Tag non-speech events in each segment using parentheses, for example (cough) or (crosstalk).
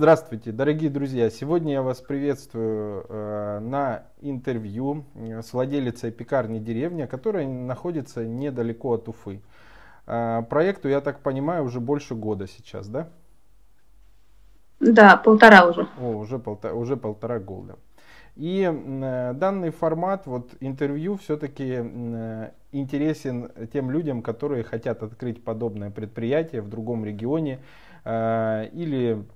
Э, здравствуйте, дорогие друзья! Сегодня я вас приветствую э, на интервью с владелицей пекарни «Деревня», которая находится недалеко от Уфы. Э, проекту, я так понимаю, уже больше года сейчас, да? Да, полтора уже. О, уже полтора, уже полтора года. И данный формат вот интервью все-таки интересен тем людям, которые хотят открыть подобное предприятие в другом регионе или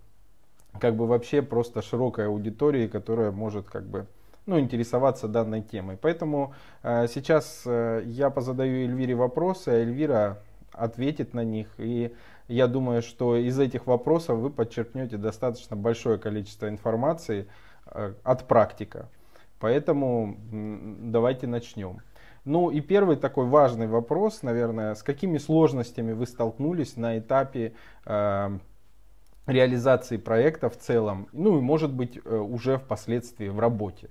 как бы вообще просто широкой аудитории, которая может как бы ну, интересоваться данной темой. Поэтому э, сейчас э, я позадаю Эльвире вопросы, а Эльвира ответит на них. И я думаю, что из этих вопросов вы подчеркнете достаточно большое количество информации э, от практика. Поэтому давайте начнем. Ну и первый такой важный вопрос, наверное, с какими сложностями вы столкнулись на этапе э, реализации проекта в целом, ну и может быть э, уже впоследствии в работе.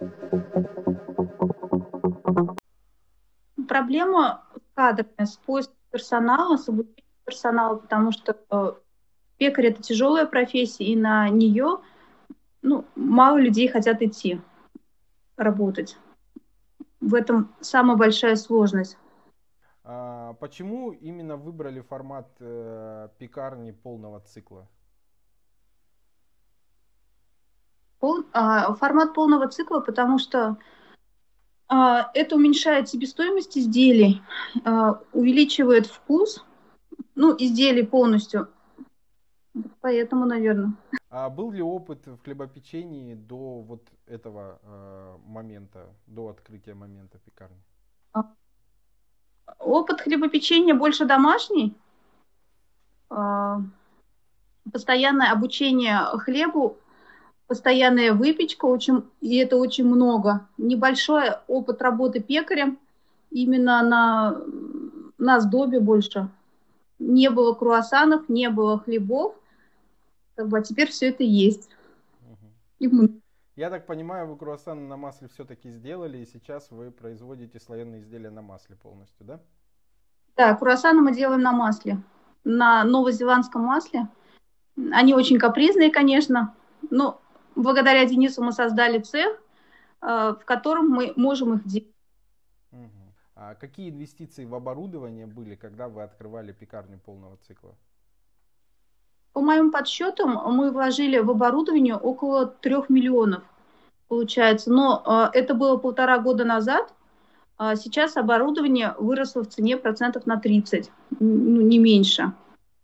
Проблема с кадрами, с поиском персонала, с обучением персонала, потому что э, пекарь это тяжелая профессия, и на нее ну, мало людей хотят идти работать. В этом самая большая сложность. А почему именно выбрали формат э, пекарни полного цикла? Пол, а, формат полного цикла, потому что а, это уменьшает себестоимость изделий, а, увеличивает вкус, ну, изделий полностью. Поэтому, наверное. А был ли опыт в хлебопечении до вот этого э, момента, до открытия момента пекарни? Опыт хлебопечения больше домашний. Э, постоянное обучение хлебу постоянная выпечка, очень, и это очень много. Небольшой опыт работы пекарем, именно на, на сдобе больше. Не было круассанов, не было хлебов, как бы, а теперь все это есть. Угу. И мы. Я так понимаю, вы круассаны на масле все-таки сделали, и сейчас вы производите слоеные изделия на масле полностью, да? Да, круассаны мы делаем на масле, на новозеландском масле. Они очень капризные, конечно, но благодаря Денису мы создали цех, э, в котором мы можем их делать. А какие инвестиции в оборудование были, когда вы открывали пекарню полного цикла? По моим подсчетам, мы вложили в оборудование около трех миллионов, получается. Но э, это было полтора года назад. А сейчас оборудование выросло в цене процентов на 30, ну, не меньше.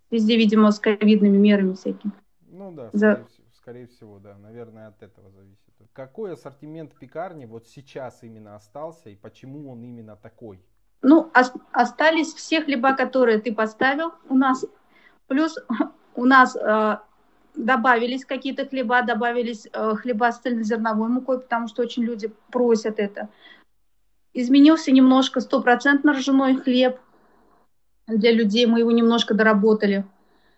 Везде, видимо, с ковидными мерами всякими. Ну да, За скорее всего, да, наверное, от этого зависит. Какой ассортимент пекарни вот сейчас именно остался и почему он именно такой? Ну, остались все хлеба, которые ты поставил у нас. Плюс (laughs) у нас э, добавились какие-то хлеба, добавились э, хлеба с цельнозерновой мукой, потому что очень люди просят это. Изменился немножко стопроцентно ржаной хлеб для людей, мы его немножко доработали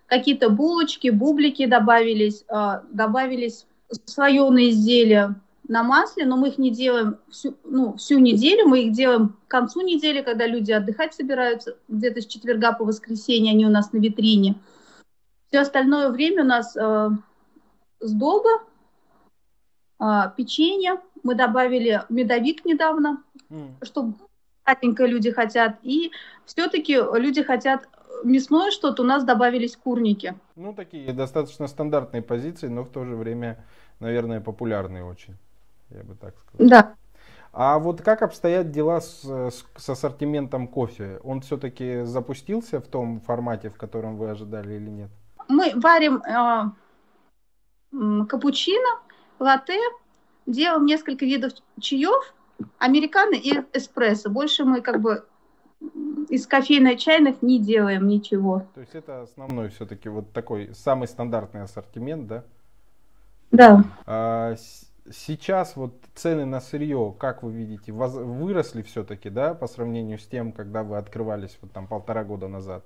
какие-то булочки, бублики добавились, а, добавились слоеные изделия на масле, но мы их не делаем всю, ну, всю неделю, мы их делаем к концу недели, когда люди отдыхать собираются, где-то с четверга по воскресенье они у нас на витрине. Все остальное время у нас э, сдоба, э, печенье, мы добавили медовик недавно, mm. чтобы сладенькое люди хотят, и все-таки люди хотят мясное что-то, у нас добавились курники. Ну, такие достаточно стандартные позиции, но в то же время, наверное, популярные очень, я бы так сказал. Да. А вот как обстоят дела с, с, с ассортиментом кофе? Он все-таки запустился в том формате, в котором вы ожидали или нет? Мы варим э, капучино, латте, делаем несколько видов чаев, американо и эспрессо. Больше мы как бы из кофейно-чайных не делаем ничего. То есть это основной все-таки вот такой самый стандартный ассортимент, да? Да. А, сейчас вот цены на сырье, как вы видите, воз, выросли все-таки, да, по сравнению с тем, когда вы открывались вот там полтора года назад?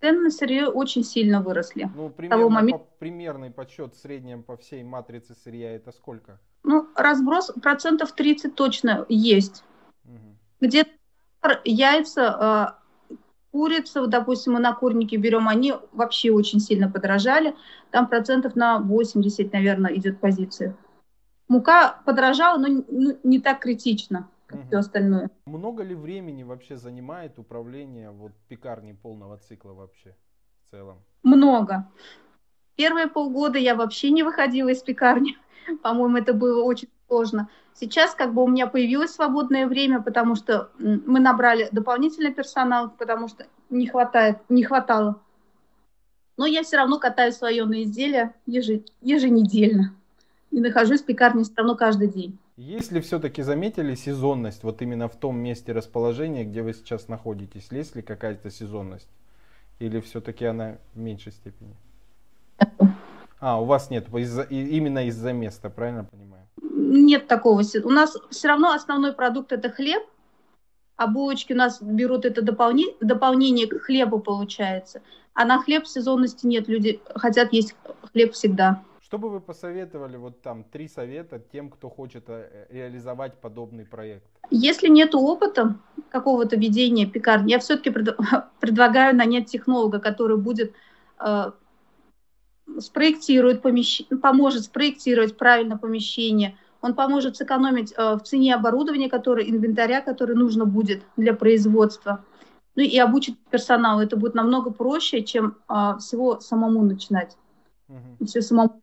Цены на сырье очень сильно выросли. Ну, примерно, момента... по, примерный подсчет в среднем по всей матрице сырья это сколько? Ну, разброс процентов 30 точно есть. Угу. Где-то яйца, а, курица, допустим, мы на курнике берем, они вообще очень сильно подорожали. Там процентов на 80, наверное, идет позиция. Мука подорожала, но не так критично как угу. все остальное. Много ли времени вообще занимает управление вот пекарней полного цикла вообще в целом? Много. Первые полгода я вообще не выходила из пекарни. (laughs) По-моему, это было очень сложно. Сейчас как бы у меня появилось свободное время, потому что мы набрали дополнительный персонал, потому что не хватает, не хватало. Но я все равно катаю свое на изделия еженедельно. И нахожусь в пекарне все равно каждый день. Если все-таки заметили сезонность вот именно в том месте расположения, где вы сейчас находитесь, есть ли какая-то сезонность? Или все-таки она в меньшей степени? (laughs) А, у вас нет, из именно из-за места, правильно понимаю? Нет такого. У нас все равно основной продукт это хлеб, а булочки у нас берут это дополни, дополнение к хлебу получается. А на хлеб сезонности нет, люди хотят есть хлеб всегда. Что бы вы посоветовали, вот там три совета тем, кто хочет э, реализовать подобный проект? Если нет опыта какого-то ведения пекарни, я все-таки пред, (laughs) предлагаю нанять технолога, который будет э, спроектирует помещение, поможет спроектировать правильно помещение, он поможет сэкономить э, в цене оборудования, которое, инвентаря, который нужно будет для производства. Ну и обучить персонал. Это будет намного проще, чем э, всего самому начинать. Угу. Все самому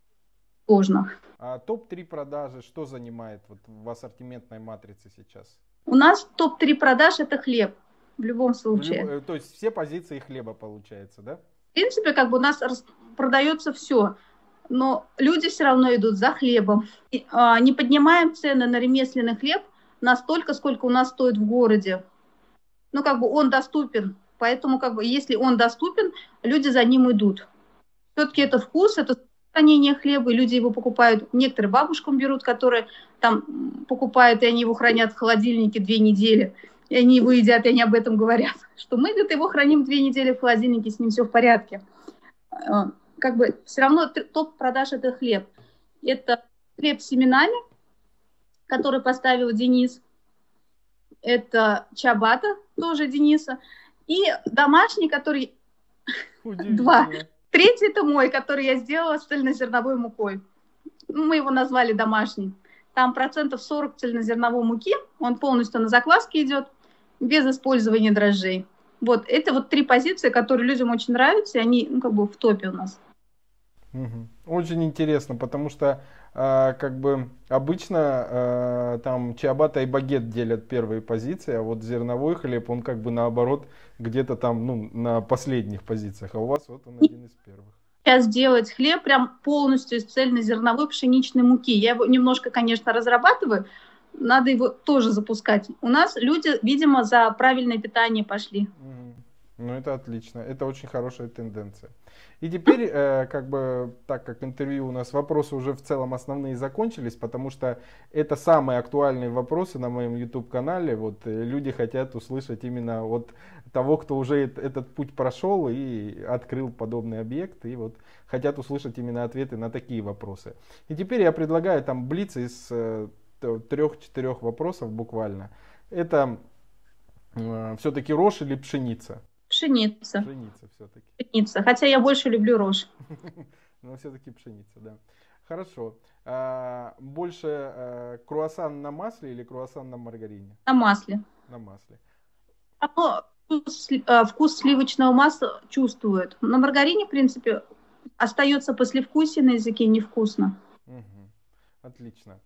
сложно. А топ-3 продажи что занимает вот в ассортиментной матрице сейчас? У нас топ-3 продаж это хлеб в любом случае. В люб... То есть все позиции хлеба получается, да? В принципе, как бы у нас продается все, но люди все равно идут за хлебом. И, а, не поднимаем цены на ремесленный хлеб настолько, сколько у нас стоит в городе. Ну, как бы он доступен, поэтому как бы если он доступен, люди за ним идут. Все-таки это вкус, это хранения хлеба, и люди его покупают. Некоторые бабушкам берут, которые там покупают, и они его хранят в холодильнике две недели. И они его едят, и они об этом говорят. (laughs) Что мы говорит, его храним две недели в холодильнике, с ним все в порядке. А, как бы все равно топ продаж это хлеб. Это хлеб с семенами, который поставил Денис. Это чабата, тоже Дениса. И домашний, который (laughs) два Третий это мой, который я сделала с цельнозерновой мукой. Мы его назвали домашний. Там процентов 40 цельнозерновой муки, он полностью на закваске идет, без использования дрожжей. Вот, это вот три позиции, которые людям очень нравятся, и они ну, как бы в топе у нас. Очень интересно, потому что э, как бы обычно э, там чиабата и багет делят первые позиции, а вот зерновой хлеб, он как бы наоборот где-то там ну, на последних позициях, а у вас вот он один из первых. Сейчас делать хлеб прям полностью из цельнозерновой пшеничной муки. Я его немножко, конечно, разрабатываю, надо его тоже запускать. У нас люди, видимо, за правильное питание пошли. Ну, это отлично. Это очень хорошая тенденция. И теперь, э, как бы, так как интервью у нас вопросы уже в целом основные закончились, потому что это самые актуальные вопросы на моем YouTube-канале. Вот э, люди хотят услышать именно от того, кто уже этот путь прошел и открыл подобный объект, и вот хотят услышать именно ответы на такие вопросы. И теперь я предлагаю там блиц из э, трех-четырех вопросов буквально. Это э, все-таки рожь или пшеница? Пшеница. Пшеница все-таки. Пшеница. Хотя я больше люблю рожь. (laughs) Но все-таки пшеница, да. Хорошо. А, больше а, круассан на масле или круассан на маргарине? На масле. На масле. Оно вкус, а, вкус сливочного масла чувствует. На маргарине, в принципе, остается послевкусие на языке невкусно. Угу. Отлично.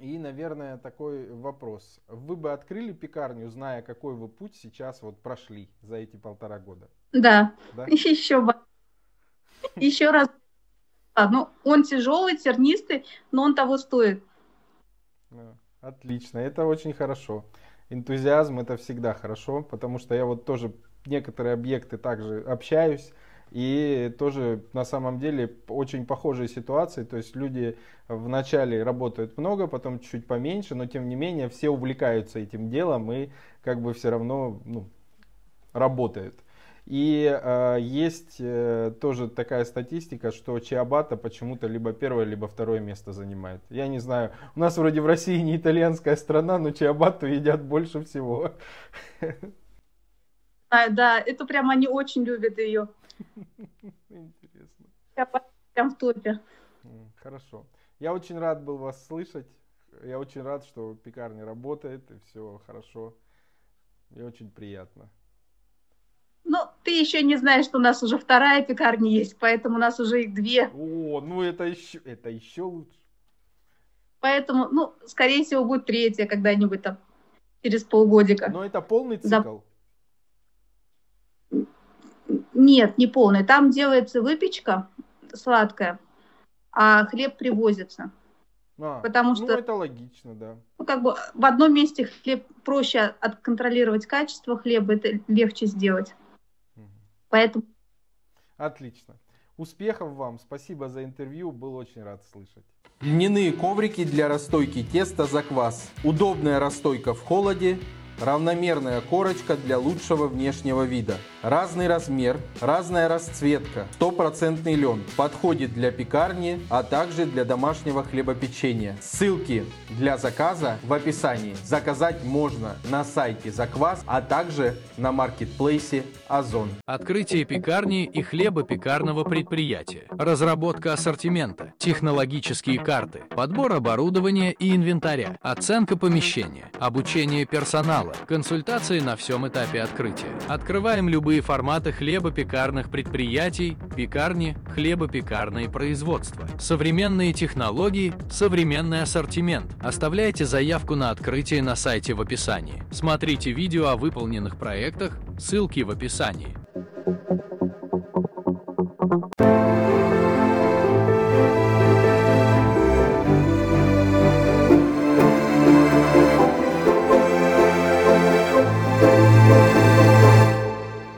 И, наверное, такой вопрос. Вы бы открыли пекарню, зная, какой вы путь сейчас вот прошли за эти полтора года? Да. да? (laughs) Еще бы. Еще раз. Ну, он тяжелый, тернистый, но он того стоит. Отлично, это очень хорошо. Энтузиазм это всегда хорошо, потому что я вот тоже некоторые объекты также общаюсь, и тоже на самом деле очень похожие ситуации. То есть люди вначале работают много, потом чуть поменьше, но тем не менее все увлекаются этим делом и как бы все равно ну, работают. И э, есть э, тоже такая статистика, что Чиабата почему-то либо первое, либо второе место занимает. Я не знаю, у нас вроде в России не итальянская страна, но Чиабату едят больше всего. (laughs) А, да, это прям они очень любят ее. Интересно. Я прям в топе. Хорошо. Я очень рад был вас слышать. Я очень рад, что пекарня работает и все хорошо. Мне очень приятно. Ну, ты еще не знаешь, что у нас уже вторая пекарня есть, поэтому у нас уже их две. О, ну это еще, это еще лучше. Поэтому, ну, скорее всего, будет третья когда-нибудь там через полгодика. Но это полный цикл. За... Нет, не полный. Там делается выпечка сладкая, а хлеб привозится. А, Потому ну, что это логично, да. Ну, как бы в одном месте хлеб проще отконтролировать качество хлеба, это легче сделать. Угу. Поэтому. Отлично. Успехов вам, спасибо за интервью, был очень рад слышать. Льняные коврики для расстойки теста за квас. Удобная расстойка в холоде, равномерная корочка для лучшего внешнего вида. Разный размер, разная расцветка, стопроцентный лен. Подходит для пекарни, а также для домашнего хлебопечения. Ссылки для заказа в описании. Заказать можно на сайте Заквас, а также на маркетплейсе Озон. Открытие пекарни и хлебопекарного предприятия. Разработка ассортимента. Технологические карты. Подбор оборудования и инвентаря. Оценка помещения. Обучение персонала. Консультации на всем этапе открытия. Открываем любые форматы хлебопекарных предприятий, пекарни, хлебопекарные производства. Современные технологии, современный ассортимент. Оставляйте заявку на открытие на сайте в описании. Смотрите видео о выполненных проектах, ссылки в описании.